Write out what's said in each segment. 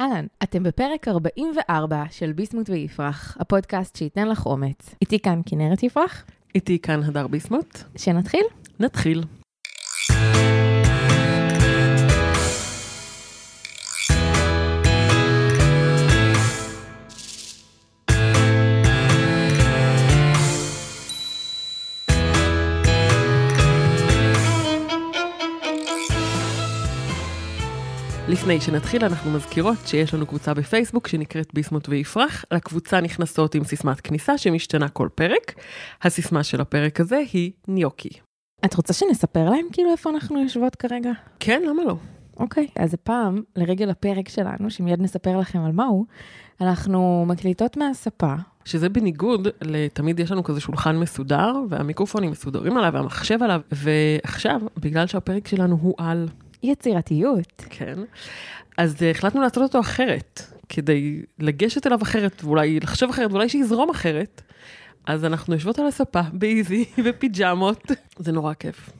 אהלן, אתם בפרק 44 של ביסמוט ויפרח, הפודקאסט שייתן לך אומץ. איתי כאן כנרת יפרח. איתי כאן הדר ביסמוט. שנתחיל? נתחיל. לפני שנתחיל, אנחנו מזכירות שיש לנו קבוצה בפייסבוק שנקראת ביסמוט ויפרח. לקבוצה נכנסות עם סיסמת כניסה שמשתנה כל פרק. הסיסמה של הפרק הזה היא ניוקי. את רוצה שנספר להם כאילו איפה אנחנו יושבות כרגע? כן, למה לא? אוקיי, אז הפעם, לרגל הפרק שלנו, שמיד נספר לכם על מהו, אנחנו מקליטות מהספה. שזה בניגוד לתמיד יש לנו כזה שולחן מסודר, והמיקרופונים מסודרים עליו, והמחשב עליו, ועכשיו, בגלל שהפרק שלנו הוא על יצירתיות. כן. אז uh, החלטנו לעשות אותו אחרת, כדי לגשת אליו אחרת, ואולי לחשוב אחרת, ואולי שיזרום אחרת. אז אנחנו יושבות על הספה, באיזי, בפיג'מות. זה נורא כיף.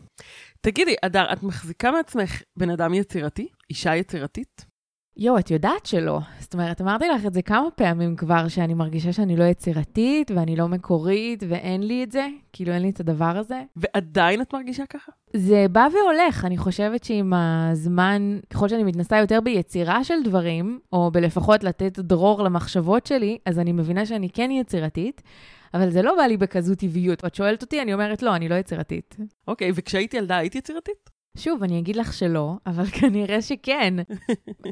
תגידי, אדר, את מחזיקה מעצמך בן אדם יצירתי? אישה יצירתית? יואו, את יודעת שלא. זאת אומרת, אמרתי לך את זה כמה פעמים כבר, שאני מרגישה שאני לא יצירתית, ואני לא מקורית, ואין לי את זה. כאילו, אין לי את הדבר הזה. ועדיין את מרגישה ככה? זה בא והולך. אני חושבת שעם הזמן, ככל שאני מתנסה יותר ביצירה של דברים, או בלפחות לתת דרור למחשבות שלי, אז אני מבינה שאני כן יצירתית. אבל זה לא בא לי בכזו טבעיות. את שואלת אותי, אני אומרת, לא, אני לא יצירתית. אוקיי, okay, וכשהייתי ילדה היית יצירתית? שוב, אני אגיד לך שלא, אבל כנראה שכן.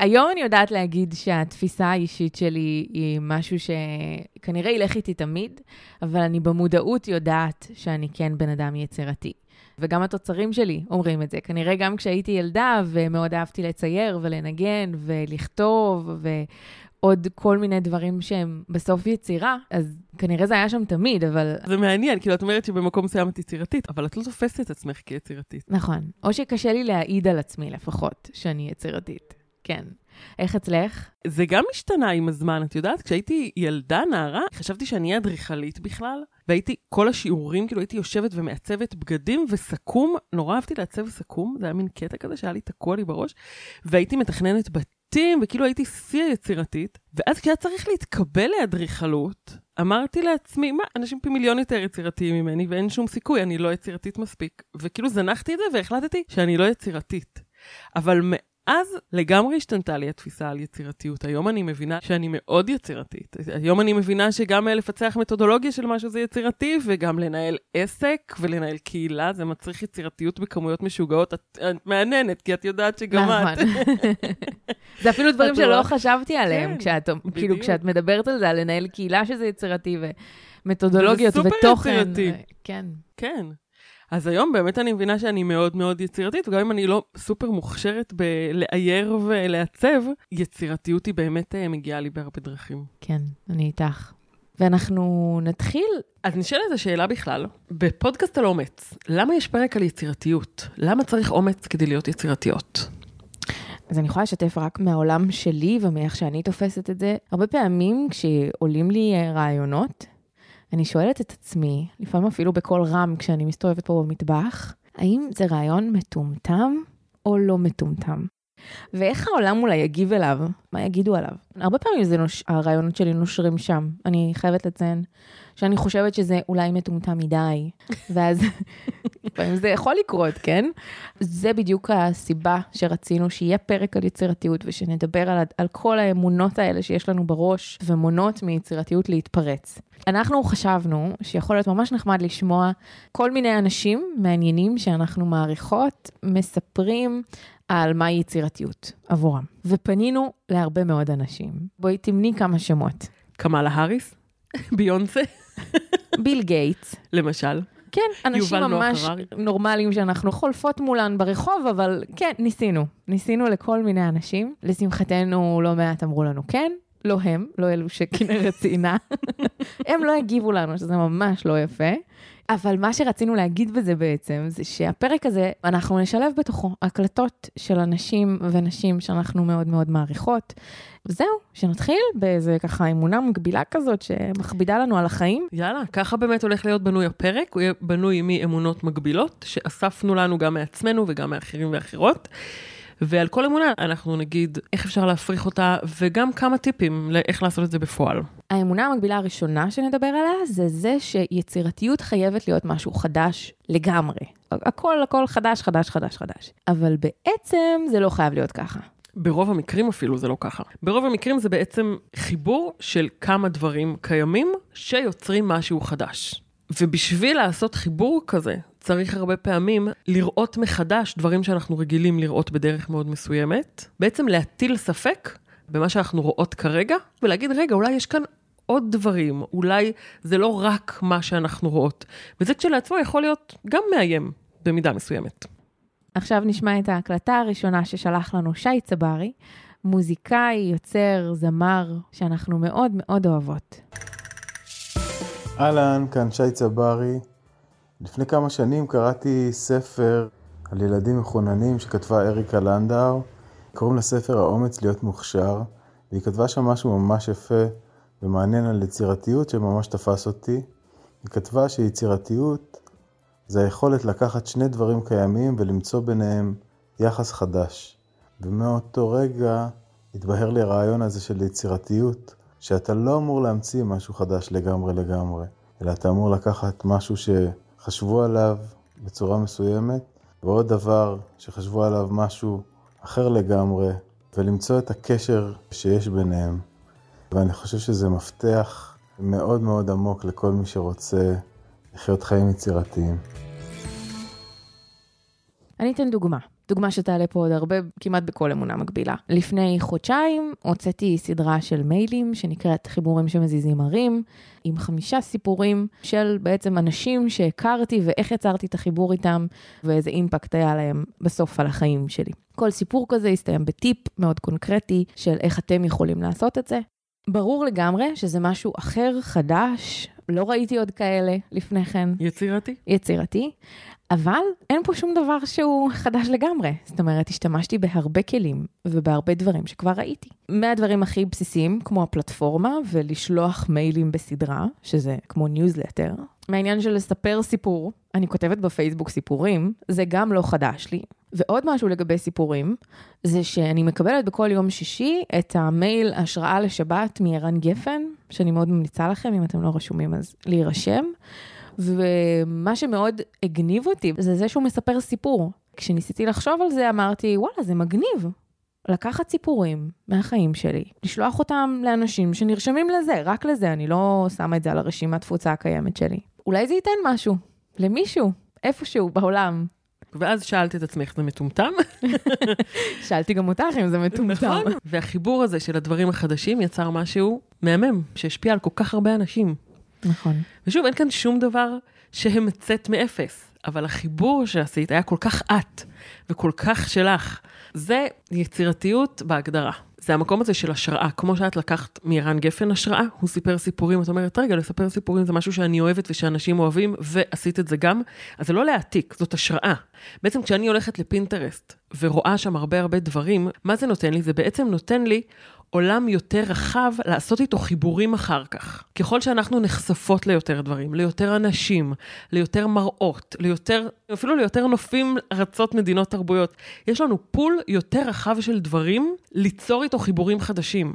היום אני יודעת להגיד שהתפיסה האישית שלי היא משהו שכנראה ילך איתי תמיד, אבל אני במודעות יודעת שאני כן בן אדם יצירתי. וגם התוצרים שלי אומרים את זה. כנראה גם כשהייתי ילדה ומאוד אהבתי לצייר ולנגן ולכתוב עוד כל מיני דברים שהם בסוף יצירה, אז כנראה זה היה שם תמיד, אבל... זה מעניין, כאילו, את אומרת שבמקום מסוים את יצירתית, אבל את לא תופסת את עצמך כיצירתית. נכון. או שקשה לי להעיד על עצמי לפחות, שאני יצירתית. כן. איך אצלך? זה גם השתנה עם הזמן, את יודעת? כשהייתי ילדה, נערה, חשבתי שאני אדריכלית בכלל, והייתי, כל השיעורים, כאילו הייתי יושבת ומעצבת בגדים וסכו"ם, נורא אהבתי לעצב סכו"ם, זה היה מין קטע כזה שהיה לי תקוע לי בראש, והייתי מתכננת בתים, וכאילו הייתי שיא היצירתית, ואז כשהיה צריך להתקבל לאדריכלות, אמרתי לעצמי, מה, אנשים פי מיליון יותר יצירתיים ממני, ואין שום סיכוי, אני לא יצירתית מספיק. וכאילו זנחתי את זה והחלטתי שאני לא יצירתית. אבל אז לגמרי השתנתה לי התפיסה על יצירתיות. היום אני מבינה שאני מאוד יצירתית. היום אני מבינה שגם לפצח מתודולוגיה של משהו זה יצירתי, וגם לנהל עסק ולנהל קהילה, זה מצריך יצירתיות בכמויות משוגעות. את, את מעניינת, כי את יודעת שגם את. נכון. זה אפילו דברים שלא חשבתי עליהם, כן, כשאת, כאילו כשאת מדברת על זה, על לנהל קהילה שזה יצירתי, ומתודולוגיות ותוכן. זה סופר יצירתי. כן. כן. אז היום באמת אני מבינה שאני מאוד מאוד יצירתית, וגם אם אני לא סופר מוכשרת בלאייר ולעצב, יצירתיות היא באמת אה, מגיעה לי בהרבה דרכים. כן, אני איתך. ואנחנו נתחיל. אז נשאלת השאלה בכלל, בפודקאסט על אומץ, למה יש פרק על יצירתיות? למה צריך אומץ כדי להיות יצירתיות? אז אני יכולה לשתף רק מהעולם שלי ומאיך שאני תופסת את זה. הרבה פעמים כשעולים לי אה, רעיונות, אני שואלת את עצמי, לפעמים אפילו בקול רם כשאני מסתובבת פה במטבח, האם זה רעיון מטומטם או לא מטומטם? ואיך העולם אולי יגיב אליו? מה יגידו עליו? הרבה פעמים זה נוש... הרעיונות שלי נושרים שם. אני חייבת לציין שאני חושבת שזה אולי מטומטם מדי, ואז לפעמים זה יכול לקרות, כן? זה בדיוק הסיבה שרצינו שיהיה פרק על יצירתיות ושנדבר על, על כל האמונות האלה שיש לנו בראש ומונות מיצירתיות להתפרץ. אנחנו חשבנו שיכול להיות ממש נחמד לשמוע כל מיני אנשים מעניינים שאנחנו מעריכות, מספרים על מהי יצירתיות עבורם. ופנינו להרבה מאוד אנשים. בואי תמני כמה שמות. קמאלה האריס? ביונסה? ביל גייטס. למשל. כן, אנשים ממש נורמליים שאנחנו חולפות מולן ברחוב, אבל כן, ניסינו. ניסינו לכל מיני אנשים. לשמחתנו, לא מעט אמרו לנו כן, לא הם, לא אלו שכנראה ציינה. הם לא הגיבו לנו, שזה ממש לא יפה. אבל מה שרצינו להגיד בזה בעצם, זה שהפרק הזה, אנחנו נשלב בתוכו הקלטות של אנשים ונשים שאנחנו מאוד מאוד מעריכות. וזהו, שנתחיל באיזה ככה אמונה מגבילה כזאת שמכבידה לנו על החיים. יאללה, ככה באמת הולך להיות בנוי הפרק, הוא יהיה בנוי מאמונות מגבילות, שאספנו לנו גם מעצמנו וגם מאחרים ואחרות. ועל כל אמונה אנחנו נגיד איך אפשר להפריך אותה, וגם כמה טיפים לאיך לעשות את זה בפועל. האמונה המקבילה הראשונה שנדבר עליה זה זה שיצירתיות חייבת להיות משהו חדש לגמרי. הכל הכל חדש, חדש, חדש, חדש. אבל בעצם זה לא חייב להיות ככה. ברוב המקרים אפילו זה לא ככה. ברוב המקרים זה בעצם חיבור של כמה דברים קיימים שיוצרים משהו חדש. ובשביל לעשות חיבור כזה, צריך הרבה פעמים לראות מחדש דברים שאנחנו רגילים לראות בדרך מאוד מסוימת, בעצם להטיל ספק במה שאנחנו רואות כרגע, ולהגיד, רגע, אולי יש כאן עוד דברים, אולי זה לא רק מה שאנחנו רואות. וזה כשלעצמו יכול להיות גם מאיים במידה מסוימת. עכשיו נשמע את ההקלטה הראשונה ששלח לנו שי צברי, מוזיקאי, יוצר, זמר, שאנחנו מאוד מאוד אוהבות. אהלן, כאן שי צברי. לפני כמה שנים קראתי ספר על ילדים מחוננים שכתבה אריקה לנדאו. קוראים לספר האומץ להיות מוכשר, והיא כתבה שם משהו ממש יפה ומעניין על יצירתיות שממש תפס אותי. היא כתבה שיצירתיות זה היכולת לקחת שני דברים קיימים ולמצוא ביניהם יחס חדש. ומאותו רגע התבהר לי הרעיון הזה של יצירתיות, שאתה לא אמור להמציא משהו חדש לגמרי לגמרי, אלא אתה אמור לקחת משהו שחשבו עליו בצורה מסוימת, ועוד דבר שחשבו עליו משהו אחר לגמרי, ולמצוא את הקשר שיש ביניהם. ואני חושב שזה מפתח מאוד מאוד עמוק לכל מי שרוצה לחיות חיים יצירתיים. אני אתן דוגמה. דוגמה שתעלה פה עוד הרבה, כמעט בכל אמונה מקבילה. לפני חודשיים הוצאתי סדרה של מיילים שנקראת חיבורים שמזיזים ערים, עם חמישה סיפורים של בעצם אנשים שהכרתי ואיך יצרתי את החיבור איתם, ואיזה אימפקט היה להם בסוף על החיים שלי. כל סיפור כזה יסתיים בטיפ מאוד קונקרטי של איך אתם יכולים לעשות את זה. ברור לגמרי שזה משהו אחר, חדש, לא ראיתי עוד כאלה לפני כן. יצירתי? יצירתי, אבל אין פה שום דבר שהוא חדש לגמרי. זאת אומרת, השתמשתי בהרבה כלים ובהרבה דברים שכבר ראיתי. מהדברים הכי בסיסיים, כמו הפלטפורמה ולשלוח מיילים בסדרה, שזה כמו ניוזלטר. מהעניין של לספר סיפור, אני כותבת בפייסבוק סיפורים, זה גם לא חדש לי. ועוד משהו לגבי סיפורים, זה שאני מקבלת בכל יום שישי את המייל השראה לשבת מערן גפן, שאני מאוד ממליצה לכם, אם אתם לא רשומים אז להירשם. ומה שמאוד הגניב אותי זה זה שהוא מספר סיפור. כשניסיתי לחשוב על זה אמרתי, וואלה, זה מגניב. לקחת סיפורים מהחיים שלי, לשלוח אותם לאנשים שנרשמים לזה, רק לזה, אני לא שמה את זה על הרשימת תפוצה הקיימת שלי. אולי זה ייתן משהו, למישהו, איפשהו בעולם. ואז שאלת את עצמך, זה מטומטם? שאלתי גם אותך אם זה מטומטם. נכון, והחיבור הזה של הדברים החדשים יצר משהו מהמם, שהשפיע על כל כך הרבה אנשים. נכון. ושוב, אין כאן שום דבר שהמצאת מאפס, אבל החיבור שעשית היה כל כך את, וכל כך שלך. זה יצירתיות בהגדרה. זה המקום הזה של השראה, כמו שאת לקחת מערן גפן השראה, הוא סיפר סיפורים, את אומרת, רגע, לספר סיפורים זה משהו שאני אוהבת ושאנשים אוהבים, ועשית את זה גם, אז זה לא להעתיק, זאת השראה. בעצם כשאני הולכת לפינטרסט ורואה שם הרבה הרבה דברים, מה זה נותן לי? זה בעצם נותן לי עולם יותר רחב לעשות איתו חיבורים אחר כך. ככל שאנחנו נחשפות ליותר דברים, ליותר אנשים, ליותר מראות, ליותר, אפילו ליותר נופים, ארצות, מדינות, תרבויות, יש לנו פול יותר רחב של דברים ליצור איתו חיבורים חדשים.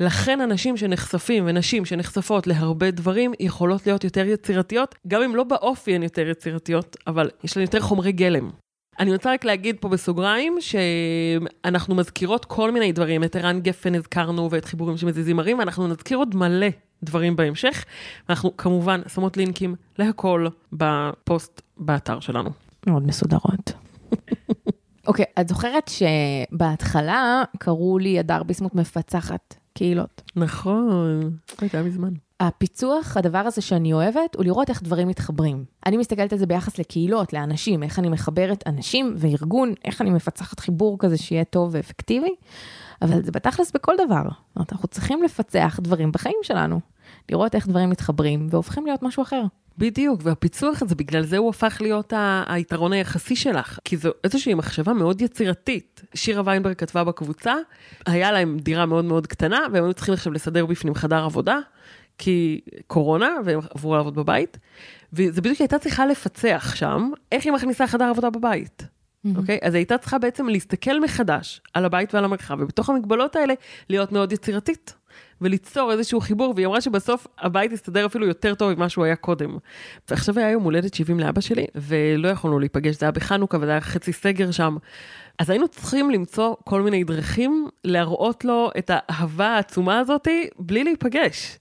לכן אנשים שנחשפים ונשים שנחשפות להרבה דברים יכולות להיות יותר יצירתיות, גם אם לא באופי הן יותר יצירתיות, אבל יש להן יותר חומרי גלם. אני רוצה רק להגיד פה בסוגריים, שאנחנו מזכירות כל מיני דברים, את ערן גפן הזכרנו ואת חיבורים שמזיזים ערים, ואנחנו נזכיר עוד מלא דברים בהמשך. אנחנו כמובן שמות לינקים להכל בפוסט באתר שלנו. מאוד מסודרות. אוקיי, okay, את זוכרת שבהתחלה קראו לי הדר ביסמוט מפצחת קהילות. נכון, הייתה מזמן. הפיצוח, הדבר הזה שאני אוהבת, הוא לראות איך דברים מתחברים. אני מסתכלת על זה ביחס לקהילות, לאנשים, איך אני מחברת אנשים וארגון, איך אני מפצחת חיבור כזה שיהיה טוב ואפקטיבי, אבל זה בתכלס בכל דבר. זאת אומרת, אנחנו צריכים לפצח דברים בחיים שלנו, לראות איך דברים מתחברים והופכים להיות משהו אחר. בדיוק, והפיצוח הזה, בגלל זה הוא הפך להיות היתרון היחסי שלך, כי זו איזושהי מחשבה מאוד יצירתית. שירה ויינברג כתבה בקבוצה, היה להם דירה מאוד מאוד קטנה, והם היו צריכים עכשיו לסדר בפנים חדר עבודה, כי קורונה, והם עברו לעבוד בבית, וזה בדיוק הייתה צריכה לפצח שם, איך היא מכניסה חדר עבודה בבית. אוקיי? אז הייתה צריכה בעצם להסתכל מחדש על הבית ועל המרחב, ובתוך המגבלות האלה להיות מאוד יצירתית. וליצור איזשהו חיבור, והיא אמרה שבסוף הבית יסתדר אפילו יותר טוב ממה שהוא היה קודם. ועכשיו היה יום הולדת 70 לאבא שלי, ולא יכולנו להיפגש, זה היה בחנוכה וזה היה חצי סגר שם. אז היינו צריכים למצוא כל מיני דרכים להראות לו את האהבה העצומה הזאת בלי להיפגש.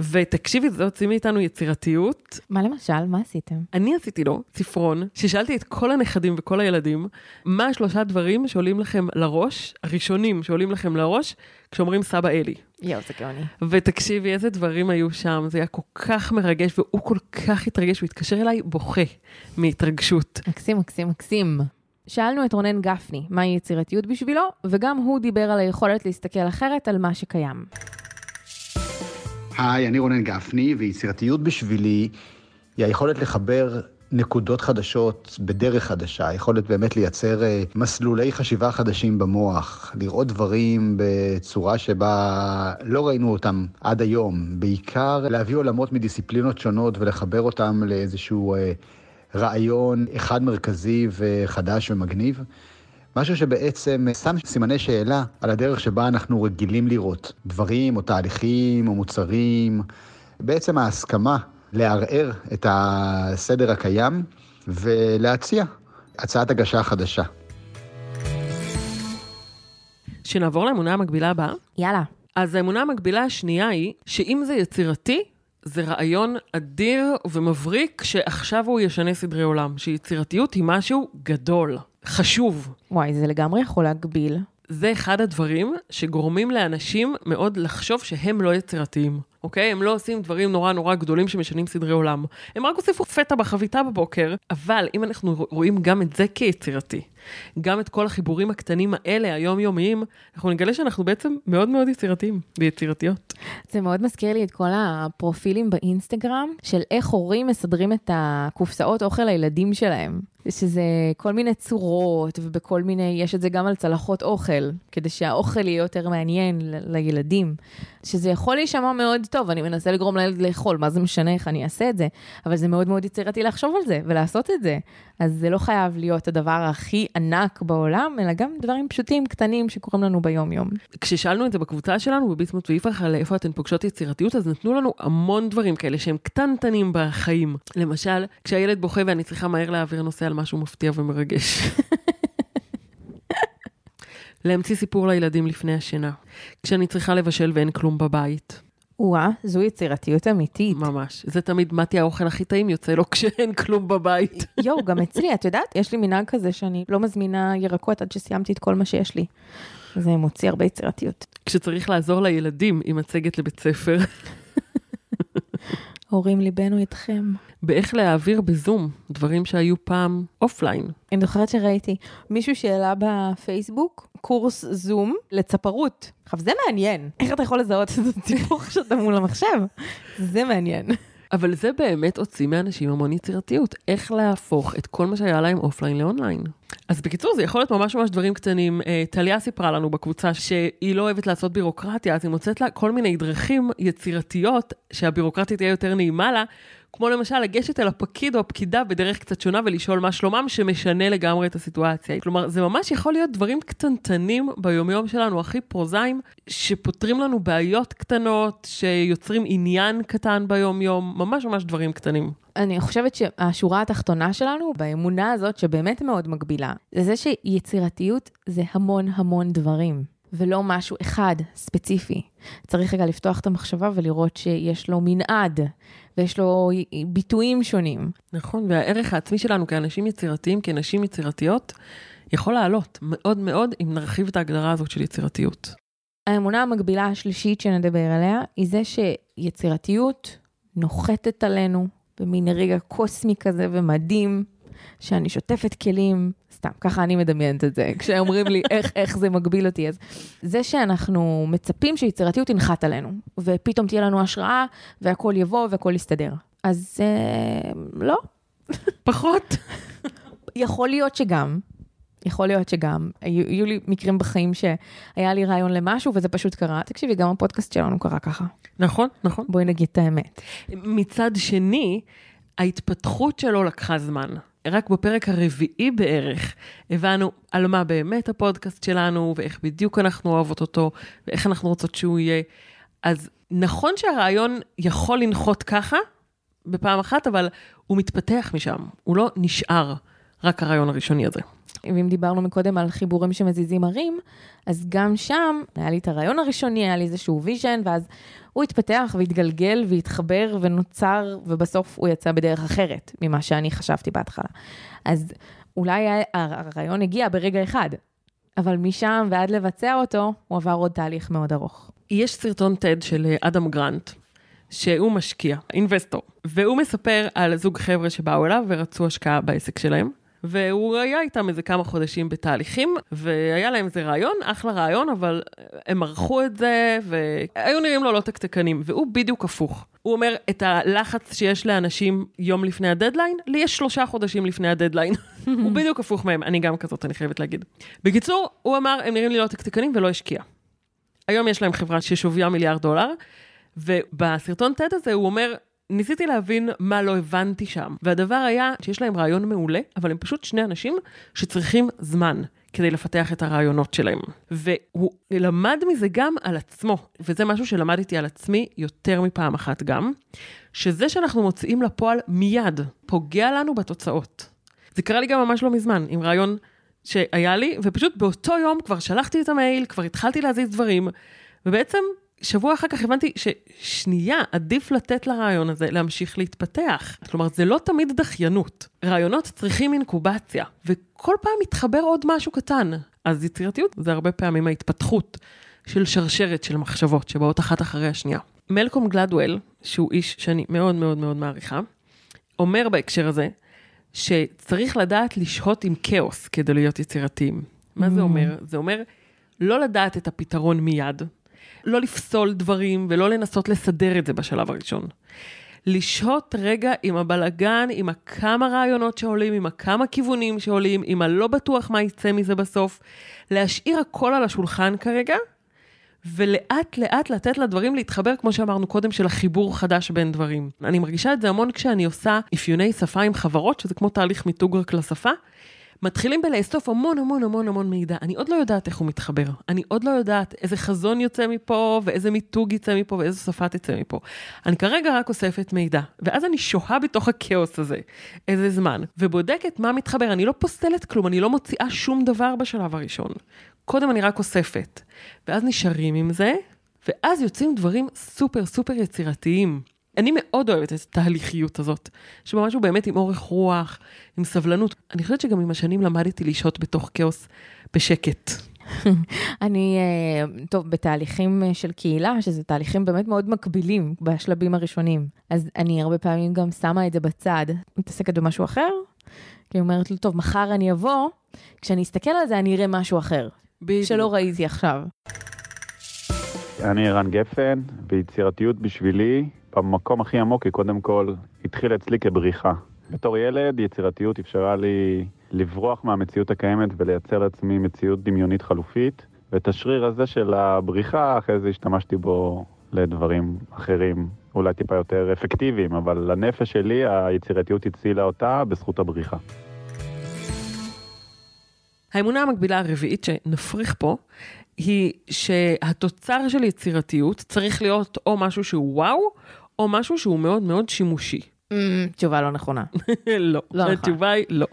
ותקשיבי, זה הוציא מאיתנו יצירתיות. מה למשל? מה עשיתם? אני עשיתי לו ספרון, ששאלתי את כל הנכדים וכל הילדים, מה השלושה דברים שעולים לכם לראש, הראשונים שעולים לכם לראש, כשאומרים סבא אלי. יואו, זה גאוני. ותקשיבי, איזה דברים היו שם, זה היה כל כך מרגש, והוא כל כך התרגש, הוא התקשר אליי בוכה מהתרגשות. מקסים, מקסים, מקסים. שאלנו את רונן גפני מהי יצירתיות בשבילו, וגם הוא דיבר על היכולת להסתכל אחרת על מה שקיים. היי, אני רונן גפני, ויצירתיות בשבילי היא היכולת לחבר נקודות חדשות בדרך חדשה, היכולת באמת לייצר אה, מסלולי חשיבה חדשים במוח, לראות דברים בצורה שבה לא ראינו אותם עד היום, בעיקר להביא עולמות מדיסציפלינות שונות ולחבר אותם לאיזשהו אה, רעיון אחד מרכזי וחדש ומגניב. משהו שבעצם שם סימני שאלה על הדרך שבה אנחנו רגילים לראות דברים או תהליכים או מוצרים. בעצם ההסכמה לערער את הסדר הקיים ולהציע הצעת הגשה חדשה. שנעבור לאמונה המקבילה הבאה. יאללה. אז האמונה המקבילה השנייה היא, שאם זה יצירתי, זה רעיון אדיר ומבריק שעכשיו הוא ישנה סדרי עולם. שיצירתיות היא משהו גדול, חשוב. וואי, זה לגמרי יכול להגביל. זה אחד הדברים שגורמים לאנשים מאוד לחשוב שהם לא יצירתיים, אוקיי? הם לא עושים דברים נורא נורא גדולים שמשנים סדרי עולם. הם רק הוסיפו פטה בחביתה בבוקר, אבל אם אנחנו רואים גם את זה כיצירתי, גם את כל החיבורים הקטנים האלה, היומיומיים, אנחנו נגלה שאנחנו בעצם מאוד מאוד יצירתיים ויצירתיות. זה מאוד מזכיר לי את כל הפרופילים באינסטגרם של איך הורים מסדרים את הקופסאות אוכל לילדים שלהם. שזה כל מיני צורות, ובכל מיני, יש את זה גם על צלחות אוכל, כדי שהאוכל יהיה יותר מעניין לילדים. שזה יכול להישמע מאוד טוב, אני מנסה לגרום לילד לאכול, מה זה משנה איך אני אעשה את זה? אבל זה מאוד מאוד יצירתי לחשוב על זה ולעשות את זה. אז זה לא חייב להיות הדבר הכי ענק בעולם, אלא גם דברים פשוטים, קטנים, שקורים לנו ביום-יום. כששאלנו את זה בקבוצה שלנו, בביסמוט ויפרח, על איפה אתן פוגשות יצירתיות, אז נתנו לנו המון דברים כאלה שהם קטנטנים בחיים. למשל, כשהילד בוכה ואני צריכה מהר להעביר נושא על משהו מפתיע ומרגש. להמציא סיפור לילדים לפני השינה. כשאני צריכה לבשל ואין כלום בבית. וואה, זו יצירתיות אמיתית. ממש. זה תמיד מתי האוכל הכי טעים יוצא לו כשאין כלום בבית. יואו, גם אצלי, את יודעת, יש לי מנהג כזה שאני לא מזמינה ירקות עד שסיימתי את כל מה שיש לי. זה מוציא הרבה יצירתיות. כשצריך לעזור לילדים עם מצגת לבית ספר, הורים, ליבנו איתכם. באיך להעביר בזום דברים שהיו פעם אופליין. אני זוכרת שראיתי מישהו שהעלה בפייסבוק קורס זום לצפרות. עכשיו, זה מעניין. איך אתה יכול לזהות את הציפור כשאתה מול המחשב? זה מעניין. אבל זה באמת הוציא מאנשים המון יצירתיות, איך להפוך את כל מה שהיה להם offline ל online. אז בקיצור, זה יכול להיות ממש ממש דברים קטנים. אה, טליה סיפרה לנו בקבוצה שהיא לא אוהבת לעשות בירוקרטיה, אז היא מוצאת לה כל מיני דרכים יצירתיות שהבירוקרטיה תהיה יותר נעימה לה, כמו למשל לגשת אל הפקיד או הפקידה בדרך קצת שונה ולשאול מה שלומם, שמשנה לגמרי את הסיטואציה. כלומר, זה ממש יכול להיות דברים קטנטנים ביומיום שלנו, הכי פרוזאיים, שפותרים לנו בעיות קטנות, שיוצרים עניין קטן ביומיום, ממש ממש דברים קטנים. אני חושבת שהשורה התחתונה שלנו, באמונה הזאת שבאמת מאוד מגבילה, זה זה שיצירתיות זה המון המון דברים, ולא משהו אחד ספציפי. צריך רגע לפתוח את המחשבה ולראות שיש לו מנעד, ויש לו ביטויים שונים. נכון, והערך העצמי שלנו כאנשים יצירתיים, כנשים יצירתיות, יכול לעלות מאוד מאוד אם נרחיב את ההגדרה הזאת של יצירתיות. האמונה המקבילה השלישית שנדבר עליה, היא זה שיצירתיות נוחתת עלינו במין רגע קוסמי כזה ומדהים, שאני שוטפת כלים, סתם, ככה אני מדמיינת את זה, כשאומרים לי איך, איך זה מגביל אותי. אז זה שאנחנו מצפים שיצירתיות תנחת עלינו, ופתאום תהיה לנו השראה, והכל יבוא והכל יסתדר. אז אה, לא. פחות. יכול להיות שגם, יכול להיות שגם, היו, היו לי מקרים בחיים שהיה לי רעיון למשהו וזה פשוט קרה. תקשיבי, גם הפודקאסט שלנו קרה ככה. נכון, נכון. בואי נגיד את האמת. מצד שני, ההתפתחות שלו לקחה זמן. רק בפרק הרביעי בערך הבנו על מה באמת הפודקאסט שלנו, ואיך בדיוק אנחנו אוהבות אותו, ואיך אנחנו רוצות שהוא יהיה. אז נכון שהרעיון יכול לנחות ככה בפעם אחת, אבל הוא מתפתח משם, הוא לא נשאר רק הרעיון הראשוני הזה. ואם דיברנו מקודם על חיבורים שמזיזים הרים, אז גם שם היה לי את הרעיון הראשוני, היה לי איזשהו vision, ואז הוא התפתח והתגלגל והתחבר ונוצר, ובסוף הוא יצא בדרך אחרת ממה שאני חשבתי בהתחלה. אז אולי הרעיון הגיע ברגע אחד, אבל משם ועד לבצע אותו, הוא עבר עוד תהליך מאוד ארוך. יש סרטון TED של אדם גרנט, שהוא משקיע, investor, והוא מספר על זוג חבר'ה שבאו אליו ורצו השקעה בעסק שלהם. והוא היה איתם איזה כמה חודשים בתהליכים, והיה להם איזה רעיון, אחלה רעיון, אבל הם מרחו את זה, והיו נראים לו לא תקתקנים, והוא בדיוק הפוך. הוא אומר, את הלחץ שיש לאנשים יום לפני הדדליין, לי יש שלושה חודשים לפני הדדליין. הוא בדיוק הפוך מהם, אני גם כזאת, אני חייבת להגיד. בקיצור, הוא אמר, הם נראים לי לא תקתקנים ולא השקיע. היום יש להם חברה ששוויה מיליארד דולר, ובסרטון TED הזה הוא אומר, ניסיתי להבין מה לא הבנתי שם, והדבר היה שיש להם רעיון מעולה, אבל הם פשוט שני אנשים שצריכים זמן כדי לפתח את הרעיונות שלהם. והוא למד מזה גם על עצמו, וזה משהו שלמדתי על עצמי יותר מפעם אחת גם, שזה שאנחנו מוציאים לפועל מיד פוגע לנו בתוצאות. זה קרה לי גם ממש לא מזמן, עם רעיון שהיה לי, ופשוט באותו יום כבר שלחתי את המייל, כבר התחלתי להזיז דברים, ובעצם שבוע אחר כך הבנתי ששנייה, עדיף לתת לרעיון הזה להמשיך להתפתח. כלומר, זה לא תמיד דחיינות. רעיונות צריכים אינקובציה, וכל פעם מתחבר עוד משהו קטן. אז יצירתיות זה הרבה פעמים ההתפתחות של שרשרת של מחשבות שבאות אחת אחרי השנייה. מלקום גלדוול, שהוא איש שאני מאוד מאוד מאוד מעריכה, אומר בהקשר הזה, שצריך לדעת לשהות עם כאוס כדי להיות יצירתיים. מה זה mm. אומר? זה אומר לא לדעת את הפתרון מיד, לא לפסול דברים ולא לנסות לסדר את זה בשלב הראשון. לשהות רגע עם הבלגן, עם הכמה רעיונות שעולים, עם הכמה כיוונים שעולים, עם הלא בטוח מה יצא מזה בסוף, להשאיר הכל על השולחן כרגע, ולאט לאט לתת לדברים להתחבר, כמו שאמרנו קודם, של החיבור חדש בין דברים. אני מרגישה את זה המון כשאני עושה אפיוני שפה עם חברות, שזה כמו תהליך מיתוג רק לשפה. מתחילים בלאסוף המון המון המון המון מידע. אני עוד לא יודעת איך הוא מתחבר. אני עוד לא יודעת איזה חזון יוצא מפה, ואיזה מיתוג יצא מפה, ואיזה שפה תצא מפה. אני כרגע רק אוספת מידע, ואז אני שוהה בתוך הכאוס הזה איזה זמן, ובודקת מה מתחבר. אני לא פוסלת כלום, אני לא מוציאה שום דבר בשלב הראשון. קודם אני רק אוספת, ואז נשארים עם זה, ואז יוצאים דברים סופר סופר יצירתיים. אני מאוד אוהבת את התהליכיות הזאת, שממש הוא באמת עם אורך רוח, עם סבלנות. אני חושבת שגם עם השנים למדתי לשהות בתוך כאוס בשקט. אני, אה, טוב, בתהליכים אה, של קהילה, שזה תהליכים באמת מאוד מקבילים בשלבים הראשונים. אז אני הרבה פעמים גם שמה את זה בצד, מתעסקת במשהו אחר, כי היא אומרת לו, טוב, מחר אני אבוא, כשאני אסתכל על זה אני אראה משהו אחר, בדיוק. שלא ראיתי עכשיו. אני ערן גפן, ויצירתיות בשבילי במקום הכי עמוק היא קודם כל התחילה אצלי כבריחה. בתור ילד יצירתיות אפשרה לי לברוח מהמציאות הקיימת ולייצר לעצמי מציאות דמיונית חלופית, ואת השריר הזה של הבריחה, אחרי זה השתמשתי בו לדברים אחרים, אולי טיפה יותר אפקטיביים, אבל לנפש שלי היצירתיות הצילה אותה בזכות הבריחה. האמונה המקבילה הרביעית שנפריך פה, היא שהתוצר של יצירתיות צריך להיות או משהו שהוא וואו, או משהו שהוא מאוד מאוד שימושי. Mm, תשובה לא נכונה. לא, לא התשובה היא לא.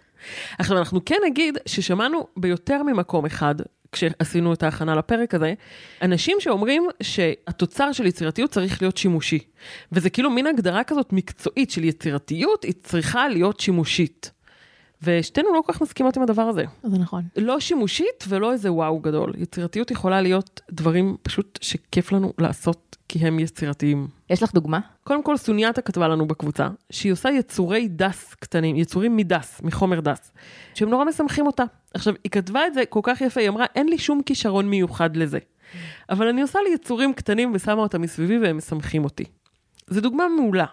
עכשיו, אנחנו כן נגיד ששמענו ביותר ממקום אחד, כשעשינו את ההכנה לפרק הזה, אנשים שאומרים שהתוצר של יצירתיות צריך להיות שימושי. וזה כאילו מין הגדרה כזאת מקצועית של יצירתיות, היא צריכה להיות שימושית. ושתינו לא כל כך מסכימות עם הדבר הזה. זה נכון. לא שימושית ולא איזה וואו גדול. יצירתיות יכולה להיות דברים פשוט שכיף לנו לעשות כי הם יצירתיים. יש לך דוגמה? קודם כל, סוניאטה כתבה לנו בקבוצה, שהיא עושה יצורי דס קטנים, יצורים מדס, מחומר דס, שהם נורא משמחים אותה. עכשיו, היא כתבה את זה כל כך יפה, היא אמרה, אין לי שום כישרון מיוחד לזה. אבל אני עושה לי יצורים קטנים ושמה אותם מסביבי והם משמחים אותי. זו דוגמה מעולה.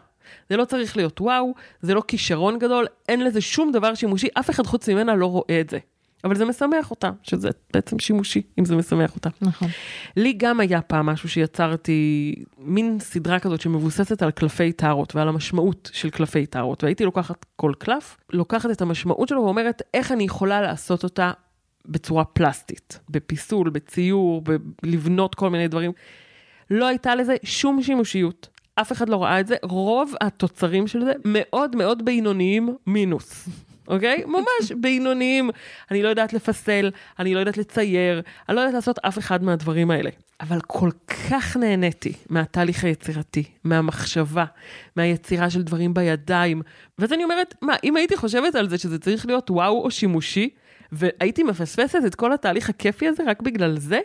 זה לא צריך להיות וואו, זה לא כישרון גדול, אין לזה שום דבר שימושי, אף אחד חוץ ממנה לא רואה את זה. אבל זה משמח אותה, שזה בעצם שימושי, אם זה משמח אותה. נכון. לי גם היה פעם משהו שיצרתי, מין סדרה כזאת שמבוססת על קלפי טארות ועל המשמעות של קלפי טארות, והייתי לוקחת כל קלף, לוקחת את המשמעות שלו ואומרת איך אני יכולה לעשות אותה בצורה פלסטית, בפיסול, בציור, בלבנות כל מיני דברים. לא הייתה לזה שום שימושיות. אף אחד לא ראה את זה, רוב התוצרים של זה מאוד מאוד בינוניים מינוס. אוקיי? ממש בינוניים. אני לא יודעת לפסל, אני לא יודעת לצייר, אני לא יודעת לעשות אף אחד מהדברים האלה. אבל כל כך נהניתי מהתהליך היצירתי, מהמחשבה, מהיצירה של דברים בידיים. ואז אני אומרת, מה, אם הייתי חושבת על זה שזה צריך להיות וואו או שימושי, והייתי מפספסת את כל התהליך הכיפי הזה רק בגלל זה,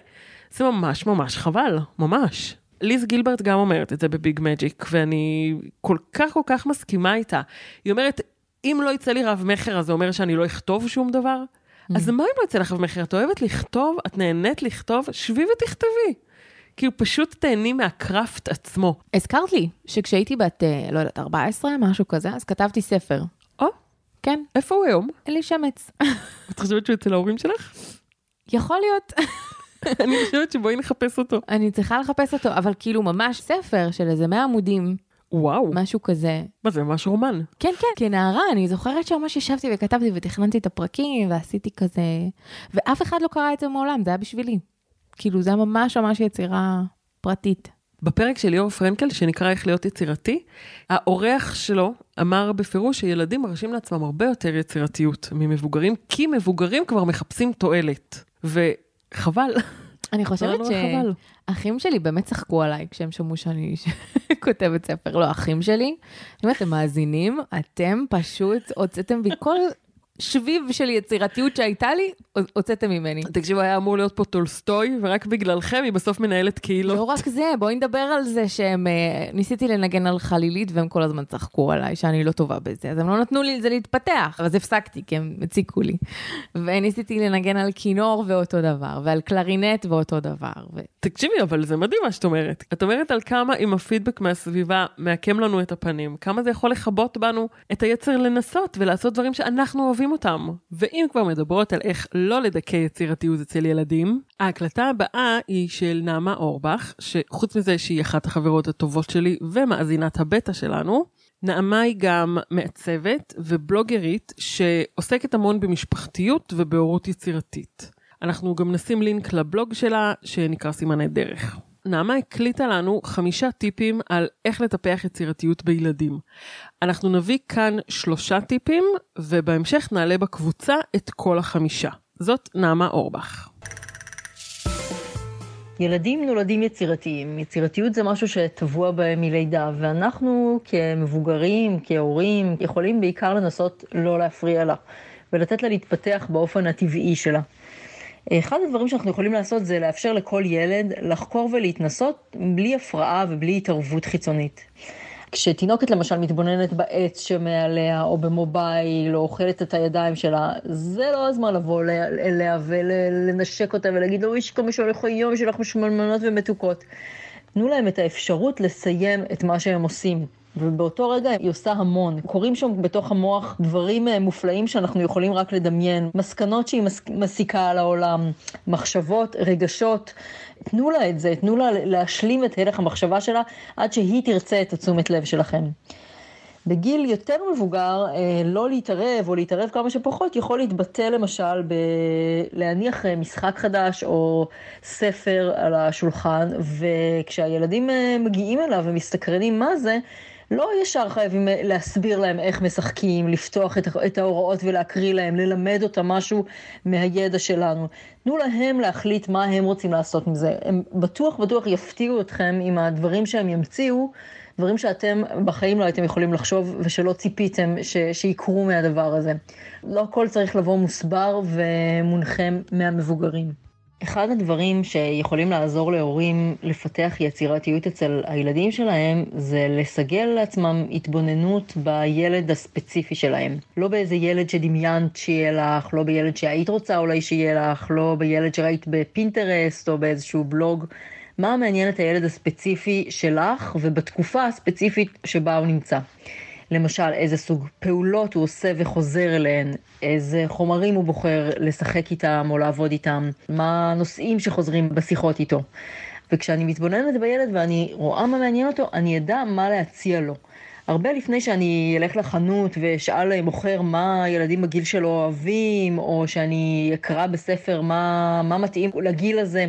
זה ממש ממש חבל, ממש. ליז גילברט גם אומרת את זה בביג מג'יק, ואני כל כך כל כך מסכימה איתה. היא אומרת, אם לא יצא לי רב מכר, אז זה אומר שאני לא אכתוב שום דבר? אז מה אם לא יצא לך רב מכר? את אוהבת לכתוב? את נהנית לכתוב? שבי ותכתבי. כאילו פשוט תהני מהקראפט עצמו. הזכרת לי שכשהייתי בת, אה, לא יודעת, 14, משהו כזה, אז כתבתי ספר. או, כן, איפה הוא היום? אין לי שמץ. את חושבת שהוא אצל ההורים שלך? יכול להיות. אני חושבת שבואי נחפש אותו. אני צריכה לחפש אותו, אבל כאילו ממש ספר של איזה 100 עמודים, וואו, משהו כזה. מה זה ממש רומן. כן, כן, כנערה, אני זוכרת שממש ישבתי וכתבתי ותכננתי את הפרקים ועשיתי כזה, ואף אחד לא קרא את זה מעולם, זה היה בשבילי. כאילו, זה היה ממש ממש יצירה פרטית. בפרק של ליאור פרנקל, שנקרא איך להיות יצירתי, האורח שלו אמר בפירוש שילדים מרשים לעצמם הרבה יותר יצירתיות ממבוגרים, כי מבוגרים כבר מחפשים תועלת. וחבל. אני חושבת חבל. שאחים שלי באמת צחקו עליי כשהם שמעו שאני כותבת ספר. לא, אחים שלי, אם אתם מאזינים, אתם פשוט הוצאתם בי כל שביב של יצירתיות שהייתה לי, הוצאתם ממני. תקשיבו, היה אמור להיות פה טולסטוי, ורק בגללכם היא בסוף מנהלת קהילות. לא רק זה, בואי נדבר על זה שהם... אה, ניסיתי לנגן על חלילית והם כל הזמן צחקו עליי שאני לא טובה בזה, אז הם לא נתנו לי לזה להתפתח, אז הפסקתי כי הם הציקו לי. וניסיתי לנגן על כינור ואותו דבר, ועל קלרינט ואותו דבר. ו... תקשיבי, אבל זה מדהים מה שאת אומרת. את אומרת על כמה אם הפידבק מהסביבה מעקם לנו את הפנים, כמה זה יכול לכבות בנו את היצר לנסות ולעשות דברים שאנחנו אוהבים אותם. ואם כבר מדברות על איך לא לדכא יצירתיות אצל ילדים, ההקלטה הבאה היא של נעמה אורבך, שחוץ מזה שהיא אחת החברות הטובות שלי ומאזינת הבטא שלנו, נעמה היא גם מעצבת ובלוגרית שעוסקת המון במשפחתיות ובהורות יצירתית. אנחנו גם נשים לינק לבלוג שלה שנקרא סימני דרך. נעמה הקליטה לנו חמישה טיפים על איך לטפח יצירתיות בילדים. אנחנו נביא כאן שלושה טיפים, ובהמשך נעלה בקבוצה את כל החמישה. זאת נעמה אורבך. ילדים נולדים יצירתיים. יצירתיות זה משהו שטבוע בהם מלידה, ואנחנו כמבוגרים, כהורים, יכולים בעיקר לנסות לא להפריע לה, ולתת לה להתפתח באופן הטבעי שלה. אחד הדברים שאנחנו יכולים לעשות זה לאפשר לכל ילד לחקור ולהתנסות בלי הפרעה ובלי התערבות חיצונית. כשתינוקת למשל מתבוננת בעץ שמעליה, או במובייל, או אוכלת את הידיים שלה, זה לא הזמן לבוא אליה ולנשק אותה ולהגיד לו, איש כמה שהולך היום שלך משמלמנות ומתוקות. תנו להם את האפשרות לסיים את מה שהם עושים. ובאותו רגע היא עושה המון. קורים שם בתוך המוח דברים אה, מופלאים שאנחנו יכולים רק לדמיין. מסקנות שהיא מסיקה על העולם, מחשבות, רגשות. תנו לה את זה, תנו לה להשלים את הלך המחשבה שלה עד שהיא תרצה את התשומת לב שלכם. בגיל יותר מבוגר, אה, לא להתערב או להתערב כמה שפחות, יכול להתבטא למשל בלהניח אה, משחק חדש או ספר על השולחן, וכשהילדים מגיעים אליו ומסתקרנים מה זה, לא ישר חייבים להסביר להם איך משחקים, לפתוח את, את ההוראות ולהקריא להם, ללמד אותם משהו מהידע שלנו. תנו להם להחליט מה הם רוצים לעשות עם זה. הם בטוח בטוח יפתיעו אתכם עם הדברים שהם ימציאו, דברים שאתם בחיים לא הייתם יכולים לחשוב ושלא ציפיתם ש, שיקרו מהדבר הזה. לא הכל צריך לבוא מוסבר ומונחם מהמבוגרים. אחד הדברים שיכולים לעזור להורים לפתח יצירתיות אצל הילדים שלהם זה לסגל לעצמם התבוננות בילד הספציפי שלהם. לא באיזה ילד שדמיינת שיהיה לך, לא בילד שהיית רוצה אולי שיהיה לך, לא בילד שראית בפינטרסט או באיזשהו בלוג. מה מעניין את הילד הספציפי שלך ובתקופה הספציפית שבה הוא נמצא. למשל, איזה סוג פעולות הוא עושה וחוזר אליהן, איזה חומרים הוא בוחר לשחק איתם או לעבוד איתם, מה הנושאים שחוזרים בשיחות איתו. וכשאני מתבוננת בילד ואני רואה מה מעניין אותו, אני אדע מה להציע לו. הרבה לפני שאני אלך לחנות ואשאל מוכר מה ילדים בגיל שלו אוהבים, או שאני אקרא בספר מה, מה מתאים לגיל הזה,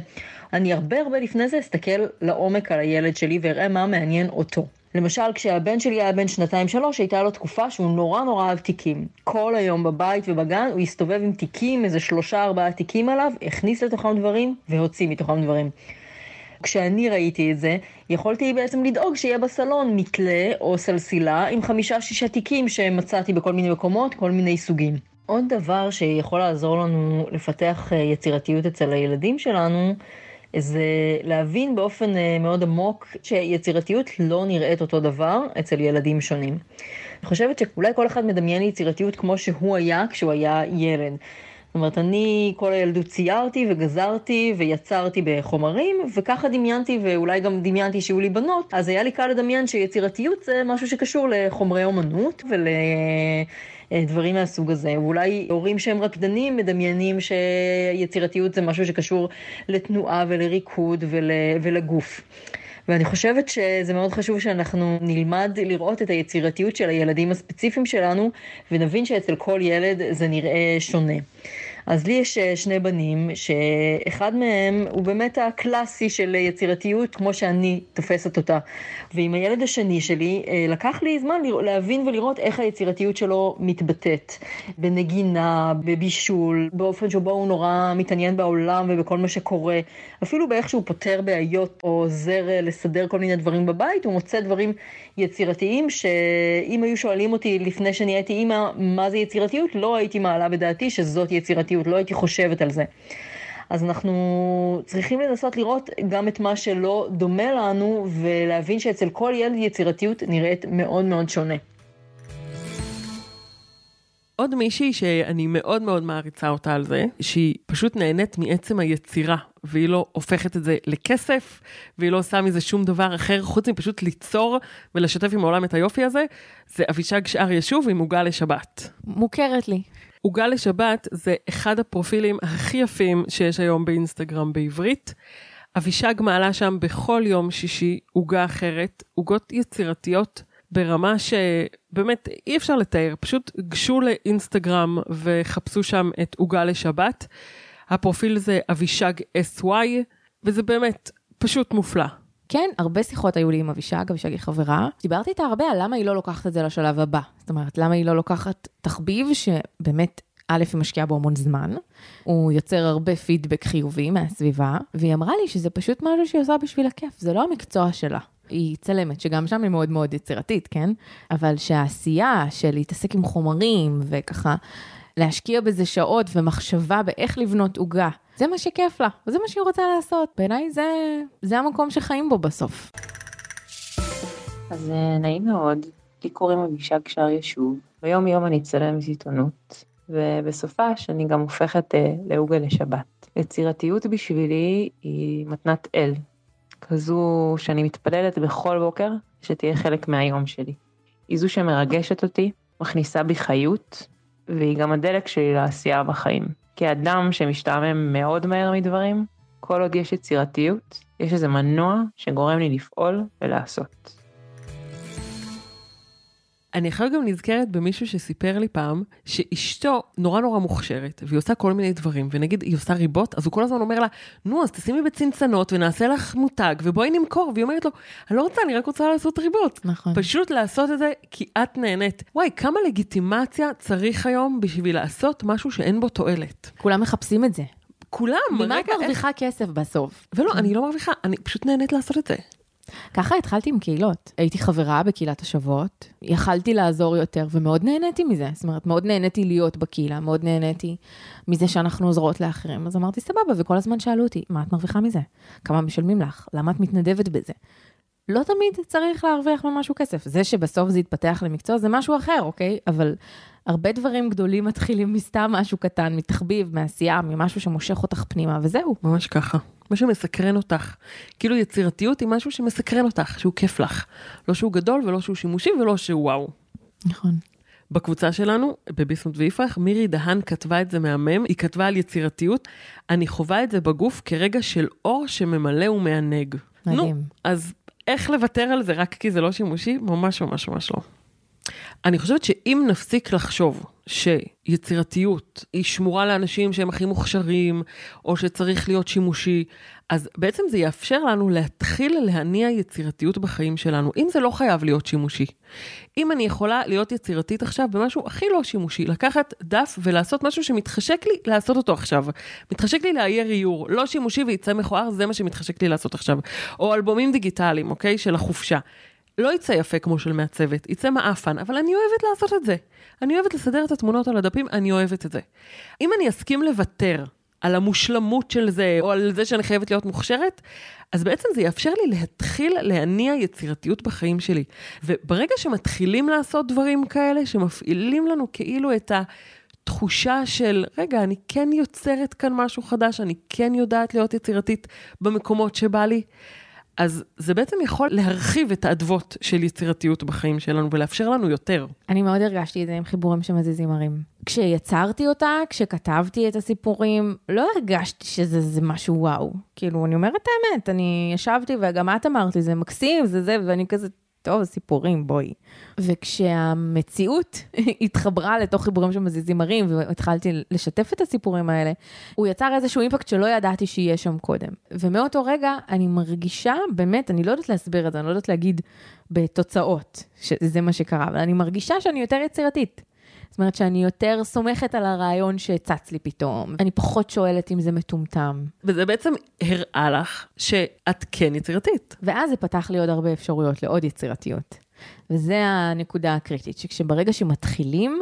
אני הרבה הרבה לפני זה אסתכל לעומק על הילד שלי ואראה מה מעניין אותו. למשל, כשהבן שלי היה בן שנתיים-שלוש, הייתה לו תקופה שהוא נורא נורא אהב תיקים. כל היום בבית ובגן הוא הסתובב עם תיקים, איזה שלושה ארבעה תיקים עליו, הכניס לתוכם דברים והוציא מתוכם דברים. כשאני ראיתי את זה, יכולתי בעצם לדאוג שיהיה בסלון מתלה או סלסילה עם חמישה-שישה תיקים שמצאתי בכל מיני מקומות, כל מיני סוגים. עוד דבר שיכול לעזור לנו לפתח אה, יצירתיות אצל הילדים שלנו, זה להבין באופן אה, מאוד עמוק שיצירתיות לא נראית אותו דבר אצל ילדים שונים. אני חושבת שאולי כל אחד מדמיין יצירתיות כמו שהוא היה כשהוא היה ילד. זאת אומרת, אני כל הילדות ציירתי וגזרתי ויצרתי בחומרים, וככה דמיינתי, ואולי גם דמיינתי שיהיו לי בנות, אז היה לי קל לדמיין שיצירתיות זה משהו שקשור לחומרי אומנות ולדברים מהסוג הזה. ואולי הורים שהם רקדנים מדמיינים שיצירתיות זה משהו שקשור לתנועה ולריקוד ול, ולגוף. ואני חושבת שזה מאוד חשוב שאנחנו נלמד לראות את היצירתיות של הילדים הספציפיים שלנו, ונבין שאצל כל ילד זה נראה שונה. אז לי יש אה, שני בנים, שאחד מהם הוא באמת הקלאסי של יצירתיות, כמו שאני תופסת אותה. ועם הילד השני שלי, אה, לקח לי זמן להבין ולראות איך היצירתיות שלו מתבטאת. בנגינה, בבישול, באופן שבו הוא נורא מתעניין בעולם ובכל מה שקורה. אפילו באיך שהוא פותר בעיות או עוזר אה, לסדר כל מיני דברים בבית, הוא מוצא דברים יצירתיים שאם היו שואלים אותי לפני שנהייתי אימא, מה זה יצירתיות, לא הייתי מעלה בדעתי שזאת יצירתיות, לא הייתי חושבת על זה. אז אנחנו צריכים לנסות לראות גם את מה שלא דומה לנו ולהבין שאצל כל ילד יצירתיות נראית מאוד מאוד שונה. עוד מישהי שאני מאוד מאוד מעריצה אותה על זה, שהיא פשוט נהנית מעצם היצירה, והיא לא הופכת את זה לכסף, והיא לא עושה מזה שום דבר אחר, חוץ מפשוט ליצור ולשתף עם העולם את היופי הזה, זה אבישג שאר ישוב עם עוגה לשבת. מוכרת לי. עוגה לשבת זה אחד הפרופילים הכי יפים שיש היום באינסטגרם בעברית. אבישג מעלה שם בכל יום שישי עוגה אחרת, עוגות יצירתיות ברמה שבאמת אי אפשר לתאר, פשוט גשו לאינסטגרם וחפשו שם את עוגה לשבת. הפרופיל זה אבישג SY, וזה באמת פשוט מופלא. כן, הרבה שיחות היו לי עם אבישג, אבישג היא חברה. דיברתי איתה הרבה על למה היא לא לוקחת את זה לשלב הבא. זאת אומרת, למה היא לא לוקחת תחביב שבאמת, א', היא משקיעה בו המון זמן, הוא יוצר הרבה פידבק חיובי מהסביבה, והיא אמרה לי שזה פשוט משהו שהיא עושה בשביל הכיף, זה לא המקצוע שלה. היא צלמת, שגם שם היא מאוד מאוד יצירתית, כן? אבל שהעשייה של להתעסק עם חומרים וככה להשקיע בזה שעות ומחשבה באיך לבנות עוגה, זה מה שכיף לה, וזה מה שהיא רוצה לעשות. בעיניי זה, זה המקום שחיים בו בסוף. אז אה, נעים מאוד, לי קוראים אבישג שר ישוב, ביום יום אני אצלם עיתונות, ובסופש אני גם הופכת אה, לעוגה לשבת. יצירתיות בשבילי היא מתנת אל, כזו שאני מתפללת בכל בוקר שתהיה חלק מהיום שלי. היא זו שמרגשת אותי, מכניסה בי חיות, והיא גם הדלק שלי לעשייה בחיים. כאדם שמשתעמם מאוד מהר מדברים, כל עוד יש יצירתיות, יש איזה מנוע שגורם לי לפעול ולעשות. אני עכשיו גם נזכרת במישהו שסיפר לי פעם, שאשתו נורא נורא מוכשרת, והיא עושה כל מיני דברים, ונגיד היא עושה ריבות, אז הוא כל הזמן אומר לה, נו, אז תשימי בצנצנות ונעשה לך מותג, ובואי נמכור, והיא אומרת לו, אני לא רוצה, אני רק רוצה לעשות ריבות. נכון. פשוט לעשות את זה כי את נהנית. וואי, כמה לגיטימציה צריך היום בשביל לעשות משהו שאין בו תועלת. כולם מחפשים את זה. כולם, ממה את רגע, איך- מרוויחה כסף בסוף? ולא, אני לא מרוויחה, אני פשוט נהנית לעשות את זה. ככה התחלתי עם קהילות. הייתי חברה בקהילת השבועות, יכלתי לעזור יותר ומאוד נהניתי מזה. זאת אומרת, מאוד נהניתי להיות בקהילה, מאוד נהניתי מזה שאנחנו עוזרות לאחרים. אז אמרתי, סבבה, וכל הזמן שאלו אותי, מה את מרוויחה מזה? כמה משלמים לך? למה את מתנדבת בזה? לא תמיד צריך להרוויח ממשהו כסף. זה שבסוף זה יתפתח למקצוע זה משהו אחר, אוקיי? אבל הרבה דברים גדולים מתחילים מסתם משהו קטן, מתחביב, מעשייה, ממשהו שמושך אותך פנימה, וזהו. ממש ככה. מה שמסקרן אותך. כאילו יצירתיות היא משהו שמסקרן אותך, שהוא כיף לך. לא שהוא גדול ולא שהוא שימושי ולא שהוא וואו. נכון. בקבוצה שלנו, בביסמוט ויפרח, מירי דהן כתבה את זה מהמם, היא כתבה על יצירתיות, אני חווה את זה בגוף כרגע של אור שממלא ומענג. מדהים. נו, אז איך לוותר על זה רק כי זה לא שימושי? ממש ממש ממש לא. אני חושבת שאם נפסיק לחשוב שיצירתיות היא שמורה לאנשים שהם הכי מוכשרים, או שצריך להיות שימושי, אז בעצם זה יאפשר לנו להתחיל להניע יצירתיות בחיים שלנו, אם זה לא חייב להיות שימושי. אם אני יכולה להיות יצירתית עכשיו במשהו הכי לא שימושי, לקחת דף ולעשות משהו שמתחשק לי לעשות אותו עכשיו. מתחשק לי לאייר איור, לא שימושי ויצא מכוער, זה מה שמתחשק לי לעשות עכשיו. או אלבומים דיגיטליים, אוקיי? של החופשה. לא יצא יפה כמו של מעצבת, יצא מעפן, אבל אני אוהבת לעשות את זה. אני אוהבת לסדר את התמונות על הדפים, אני אוהבת את זה. אם אני אסכים לוותר על המושלמות של זה, או על זה שאני חייבת להיות מוכשרת, אז בעצם זה יאפשר לי להתחיל להניע יצירתיות בחיים שלי. וברגע שמתחילים לעשות דברים כאלה, שמפעילים לנו כאילו את התחושה של, רגע, אני כן יוצרת כאן משהו חדש, אני כן יודעת להיות יצירתית במקומות שבא לי, אז זה בעצם יכול להרחיב את האדוות של יצירתיות בחיים שלנו ולאפשר לנו יותר. אני מאוד הרגשתי את זה עם חיבורים שמזיזים ערים. כשיצרתי אותה, כשכתבתי את הסיפורים, לא הרגשתי שזה זה משהו וואו. כאילו, אני אומרת את האמת, אני ישבתי וגם את אמרת לי, זה מקסים, זה זה, ואני כזה, טוב, סיפורים, בואי. וכשהמציאות התחברה לתוך חיבורים שמזיזים ערים, והתחלתי לשתף את הסיפורים האלה, הוא יצר איזשהו אימפקט שלא ידעתי שיהיה שם קודם. ומאותו רגע אני מרגישה, באמת, אני לא יודעת להסביר את זה, אני לא יודעת להגיד בתוצאות שזה מה שקרה, אבל אני מרגישה שאני יותר יצירתית. זאת אומרת שאני יותר סומכת על הרעיון שצץ לי פתאום, אני פחות שואלת אם זה מטומטם. וזה בעצם הראה לך שאת כן יצירתית. ואז זה פתח לי עוד הרבה אפשרויות לעוד יצירתיות. וזה הנקודה הקריטית, שכשברגע שמתחילים,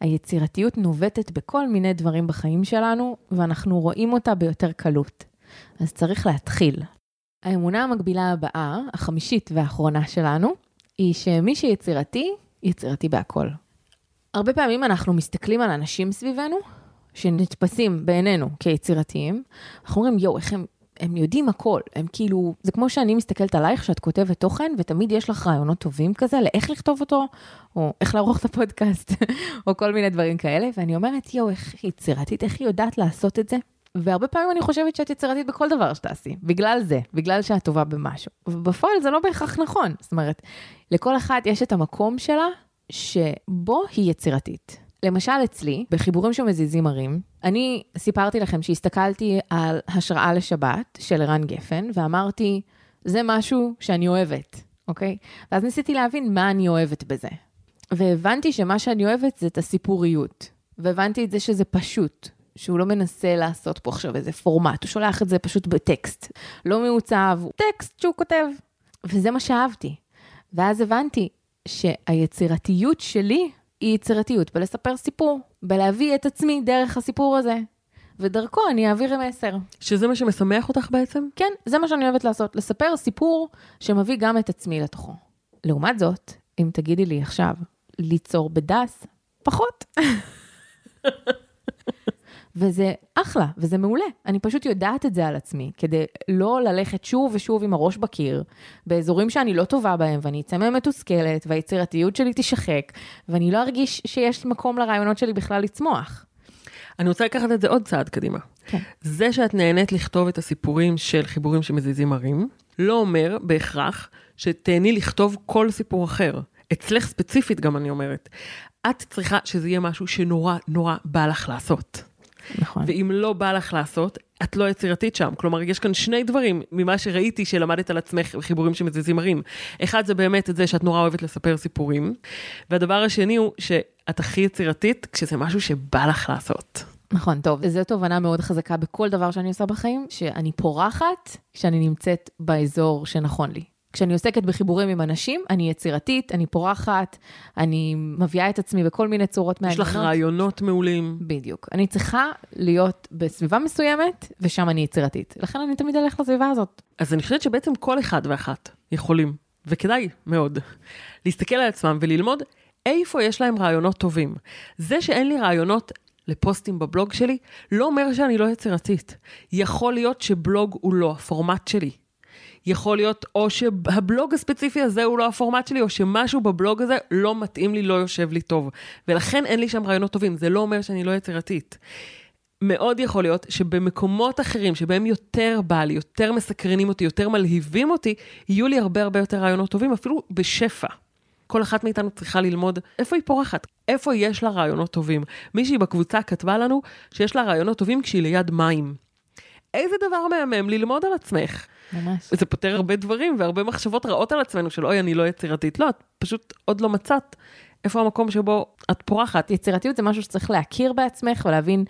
היצירתיות נובטת בכל מיני דברים בחיים שלנו, ואנחנו רואים אותה ביותר קלות. אז צריך להתחיל. האמונה המקבילה הבאה, החמישית והאחרונה שלנו, היא שמי שיצירתי, יצירתי בהכל. הרבה פעמים אנחנו מסתכלים על אנשים סביבנו, שנתפסים בעינינו כיצירתיים, אנחנו אומרים, יואו, איך הם, הם יודעים הכל, הם כאילו, זה כמו שאני מסתכלת עלייך שאת כותבת תוכן, ותמיד יש לך רעיונות טובים כזה לאיך לכתוב אותו, או איך לערוך את הפודקאסט, או כל מיני דברים כאלה, ואני אומרת, יואו, איך יצירתית, איך היא יודעת לעשות את זה? והרבה פעמים אני חושבת שאת יצירתית בכל דבר שתעשי, בגלל זה, בגלל שאת טובה במשהו. ובפועל זה לא בהכרח נכון, זאת אומרת, לכל אחת יש את המקום שלה שבו היא יצירתית. למשל אצלי, בחיבורים שמזיזים ערים, אני סיפרתי לכם שהסתכלתי על השראה לשבת של ערן גפן, ואמרתי, זה משהו שאני אוהבת, אוקיי? ואז ניסיתי להבין מה אני אוהבת בזה. והבנתי שמה שאני אוהבת זה את הסיפוריות. והבנתי את זה שזה פשוט, שהוא לא מנסה לעשות פה עכשיו איזה פורמט, הוא שולח את זה פשוט בטקסט. לא מעוצב, טקסט שהוא כותב. וזה מה שאהבתי. ואז הבנתי שהיצירתיות שלי היא יצירתיות בלספר סיפור, בלהביא את עצמי דרך הסיפור הזה. ודרכו אני אעביר מסר. שזה מה שמשמח אותך בעצם? כן, זה מה שאני אוהבת לעשות, לספר סיפור שמביא גם את עצמי לתוכו. לעומת זאת, אם תגידי לי עכשיו, ליצור בדס, פחות. וזה אחלה, וזה מעולה. אני פשוט יודעת את זה על עצמי, כדי לא ללכת שוב ושוב עם הראש בקיר, באזורים שאני לא טובה בהם, ואני אצא מהם מתוסכלת, והיצירתיות שלי תישחק, ואני לא ארגיש שיש מקום לרעיונות שלי בכלל לצמוח. אני רוצה לקחת את זה עוד צעד קדימה. כן. זה שאת נהנית לכתוב את הסיפורים של חיבורים שמזיזים ערים, לא אומר בהכרח שתהני לכתוב כל סיפור אחר. אצלך ספציפית גם אני אומרת. את צריכה שזה יהיה משהו שנורא נורא בא לך לעשות. נכון. ואם לא בא לך לעשות, את לא יצירתית שם. כלומר, יש כאן שני דברים ממה שראיתי שלמדת על עצמך בחיבורים שמזיזים ערים. אחד זה באמת את זה שאת נורא אוהבת לספר סיפורים, והדבר השני הוא שאת הכי יצירתית כשזה משהו שבא לך לעשות. נכון, טוב, זו תובנה מאוד חזקה בכל דבר שאני עושה בחיים, שאני פורחת כשאני נמצאת באזור שנכון לי. כשאני עוסקת בחיבורים עם אנשים, אני יצירתית, אני פורחת, אני מביאה את עצמי בכל מיני צורות יש מעניינות. לך רעיונות מעולים. בדיוק. אני צריכה להיות בסביבה מסוימת, ושם אני יצירתית. לכן אני תמיד אלך לסביבה הזאת. אז אני חושבת שבעצם כל אחד ואחת יכולים, וכדאי מאוד, להסתכל על עצמם וללמוד איפה יש להם רעיונות טובים. זה שאין לי רעיונות לפוסטים בבלוג שלי, לא אומר שאני לא יצירתית. יכול להיות שבלוג הוא לא הפורמט שלי. יכול להיות או שהבלוג הספציפי הזה הוא לא הפורמט שלי, או שמשהו בבלוג הזה לא מתאים לי, לא יושב לי טוב. ולכן אין לי שם רעיונות טובים, זה לא אומר שאני לא יצירתית. מאוד יכול להיות שבמקומות אחרים, שבהם יותר בא לי, יותר מסקרנים אותי, יותר מלהיבים אותי, יהיו לי הרבה הרבה יותר רעיונות טובים, אפילו בשפע. כל אחת מאיתנו צריכה ללמוד איפה היא פורחת, איפה יש לה רעיונות טובים. מישהי בקבוצה כתבה לנו שיש לה רעיונות טובים כשהיא ליד מים. איזה דבר מהמם ללמוד על עצמך. ממש. זה פותר הרבה דברים והרבה מחשבות רעות על עצמנו של אוי, אני לא יצירתית. לא, את פשוט עוד לא מצאת איפה המקום שבו את פורחת. יצירתיות זה משהו שצריך להכיר בעצמך ולהבין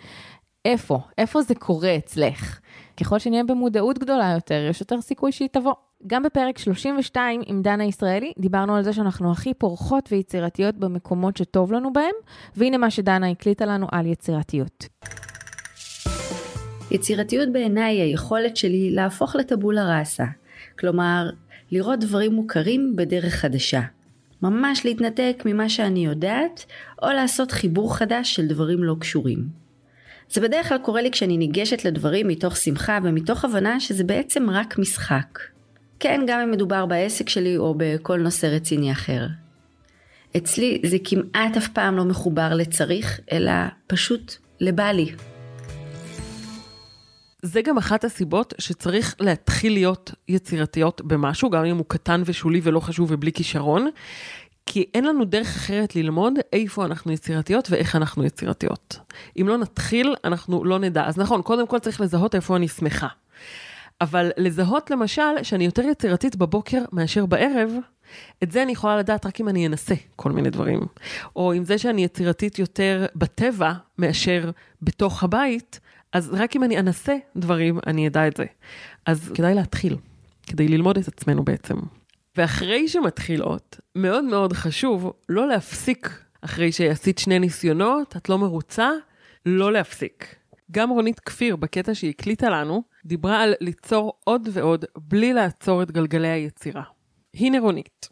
איפה, איפה זה קורה אצלך. ככל שנהיה במודעות גדולה יותר, יש יותר סיכוי שהיא תבוא. גם בפרק 32 עם דנה ישראלי, דיברנו על זה שאנחנו הכי פורחות ויצירתיות במקומות שטוב לנו בהם, והנה מה שדנה הקליטה לנו על יצירתיות. יצירתיות בעיניי היא היכולת שלי להפוך לטבולה ראסה, כלומר, לראות דברים מוכרים בדרך חדשה. ממש להתנתק ממה שאני יודעת, או לעשות חיבור חדש של דברים לא קשורים. זה בדרך כלל קורה לי כשאני ניגשת לדברים מתוך שמחה ומתוך הבנה שזה בעצם רק משחק. כן, גם אם מדובר בעסק שלי או בכל נושא רציני אחר. אצלי זה כמעט אף פעם לא מחובר לצריך, אלא פשוט לבא לי. זה גם אחת הסיבות שצריך להתחיל להיות יצירתיות במשהו, גם אם הוא קטן ושולי ולא חשוב ובלי כישרון, כי אין לנו דרך אחרת ללמוד איפה אנחנו יצירתיות ואיך אנחנו יצירתיות. אם לא נתחיל, אנחנו לא נדע. אז נכון, קודם כל צריך לזהות איפה אני שמחה. אבל לזהות למשל שאני יותר יצירתית בבוקר מאשר בערב, את זה אני יכולה לדעת רק אם אני אנסה כל מיני דברים. או עם זה שאני יצירתית יותר בטבע מאשר בתוך הבית, אז רק אם אני אנסה דברים, אני אדע את זה. אז כדאי להתחיל, כדי ללמוד את עצמנו בעצם. ואחרי שמתחילות, מאוד מאוד חשוב לא להפסיק אחרי שעשית שני ניסיונות, את לא מרוצה, לא להפסיק. גם רונית כפיר, בקטע שהיא הקליטה לנו, דיברה על ליצור עוד ועוד בלי לעצור את גלגלי היצירה. הנה רונית.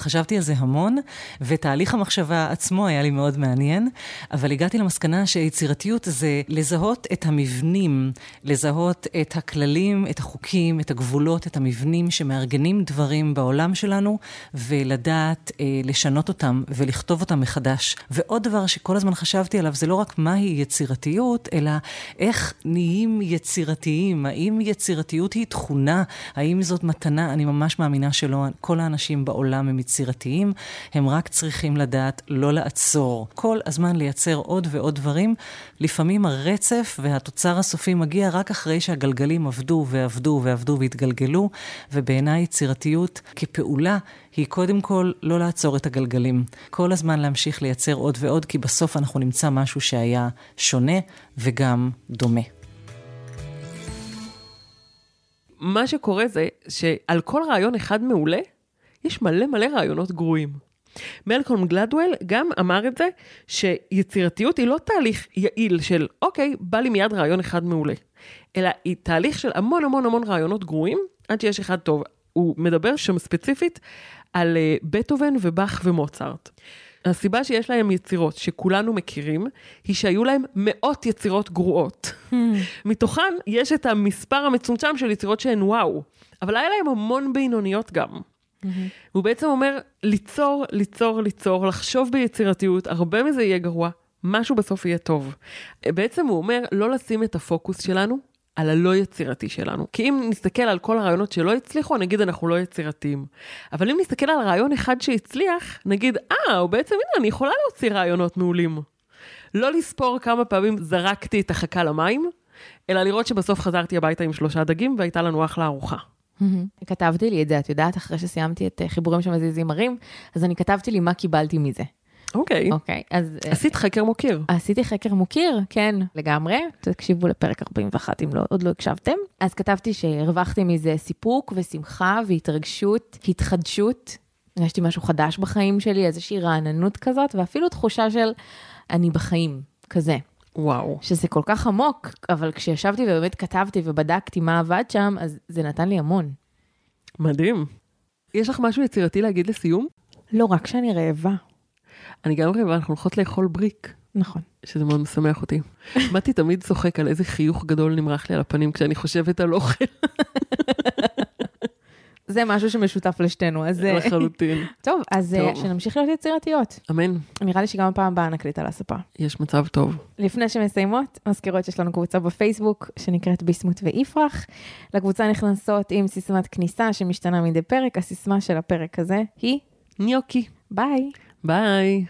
חשבתי על זה המון, ותהליך המחשבה עצמו היה לי מאוד מעניין, אבל הגעתי למסקנה שיצירתיות זה לזהות את המבנים, לזהות את הכללים, את החוקים, את הגבולות, את המבנים שמארגנים דברים בעולם שלנו, ולדעת אה, לשנות אותם ולכתוב אותם מחדש. ועוד דבר שכל הזמן חשבתי עליו, זה לא רק מהי יצירתיות, אלא איך נהיים יצירתיים. האם יצירתיות היא תכונה? האם זאת מתנה? אני ממש מאמינה שלא. כל האנשים בעולם הם יצירתיים, הם רק צריכים לדעת לא לעצור. כל הזמן לייצר עוד ועוד דברים. לפעמים הרצף והתוצר הסופי מגיע רק אחרי שהגלגלים עבדו ועבדו ועבדו והתגלגלו, ובעיניי יצירתיות כפעולה היא קודם כל לא לעצור את הגלגלים. כל הזמן להמשיך לייצר עוד ועוד, כי בסוף אנחנו נמצא משהו שהיה שונה וגם דומה. מה שקורה זה שעל כל רעיון אחד מעולה, יש מלא מלא רעיונות גרועים. מלקום גלדוול גם אמר את זה, שיצירתיות היא לא תהליך יעיל של, אוקיי, בא לי מיד רעיון אחד מעולה, אלא היא תהליך של המון המון המון רעיונות גרועים, עד שיש אחד טוב. הוא מדבר שם ספציפית על uh, בטהובן ובאך ומוצרט. הסיבה שיש להם יצירות שכולנו מכירים, היא שהיו להם מאות יצירות גרועות. מתוכן יש את המספר המצומצם של יצירות שהן וואו, אבל היה להם המון בינוניות גם. הוא בעצם אומר, ליצור, ליצור, ליצור, לחשוב ביצירתיות, הרבה מזה יהיה גרוע, משהו בסוף יהיה טוב. בעצם הוא אומר, לא לשים את הפוקוס שלנו על הלא יצירתי שלנו. כי אם נסתכל על כל הרעיונות שלא הצליחו, נגיד אנחנו לא יצירתיים. אבל אם נסתכל על רעיון אחד שהצליח, נגיד, אה, הוא בעצם, הנה, אני יכולה להוציא רעיונות מעולים. לא לספור כמה פעמים זרקתי את החכה למים, אלא לראות שבסוף חזרתי הביתה עם שלושה דגים והייתה לנו אחלה ארוחה. כתבתי לי את זה, את יודעת, אחרי שסיימתי את אה, חיבורים שמזיזים ערים, אז אני כתבתי לי מה קיבלתי מזה. אוקיי. אוקיי, אז... אה, עשית חקר מוקיר. עשיתי חקר מוקיר, כן, לגמרי. תקשיבו לפרק 41 אם לא, עוד לא הקשבתם. אז כתבתי שהרווחתי מזה סיפוק ושמחה והתרגשות, התחדשות. הרגשתי משהו חדש בחיים שלי, איזושהי רעננות כזאת, ואפילו תחושה של אני בחיים, כזה. וואו. שזה כל כך עמוק, אבל כשישבתי ובאמת כתבתי ובדקתי מה עבד שם, אז זה נתן לי המון. מדהים. יש לך משהו יצירתי להגיד לסיום? לא רק שאני רעבה. אני גם רעבה, אנחנו הולכות לאכול בריק. נכון. שזה מאוד משמח אותי. מתי תמיד צוחק על איזה חיוך גדול נמרח לי על הפנים כשאני חושבת על אוכל. זה משהו שמשותף לשתינו, אז... אה, לחלוטין. טוב, אז אה, טוב. שנמשיך להיות יצירתיות. אמן, נראה לי שגם הפעם הבאה נקליט על הספה. יש מצב טוב. לפני שמסיימות, מזכירות שיש לנו קבוצה בפייסבוק שנקראת ביסמוט ויפרח. לקבוצה נכנסות עם סיסמת כניסה שמשתנה מדי פרק. הסיסמה של הפרק הזה היא ניוקי. ביי. ביי.